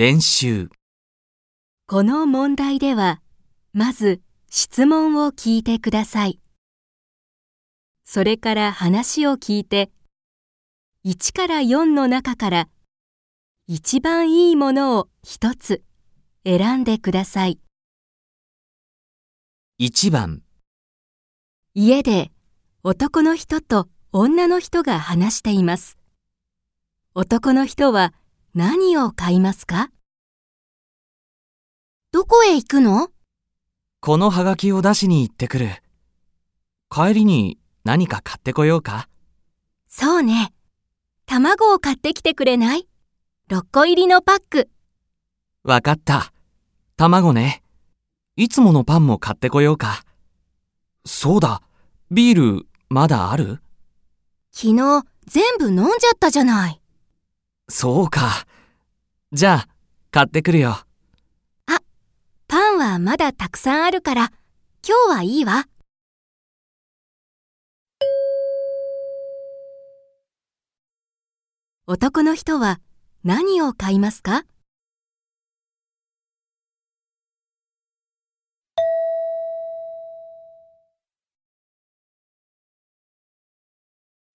練習この問題では、まず質問を聞いてください。それから話を聞いて、1から4の中から一番いいものを一つ選んでください。1番家で男の人と女の人が話しています。男の人は何を買いますか？どこへ行くの？このハガキを出しに行ってくる。帰りに何か買ってこようか？そうね。卵を買ってきてくれない ?6 個入りのパック。わかった。卵ね。いつものパンも買ってこようか？そうだ。ビール、まだある？昨日全部飲んじゃったじゃない。そうか。じゃあ、買ってくるよ。あパンはまだたくさんあるから、今日はいいわ。男の人は何を買いますか？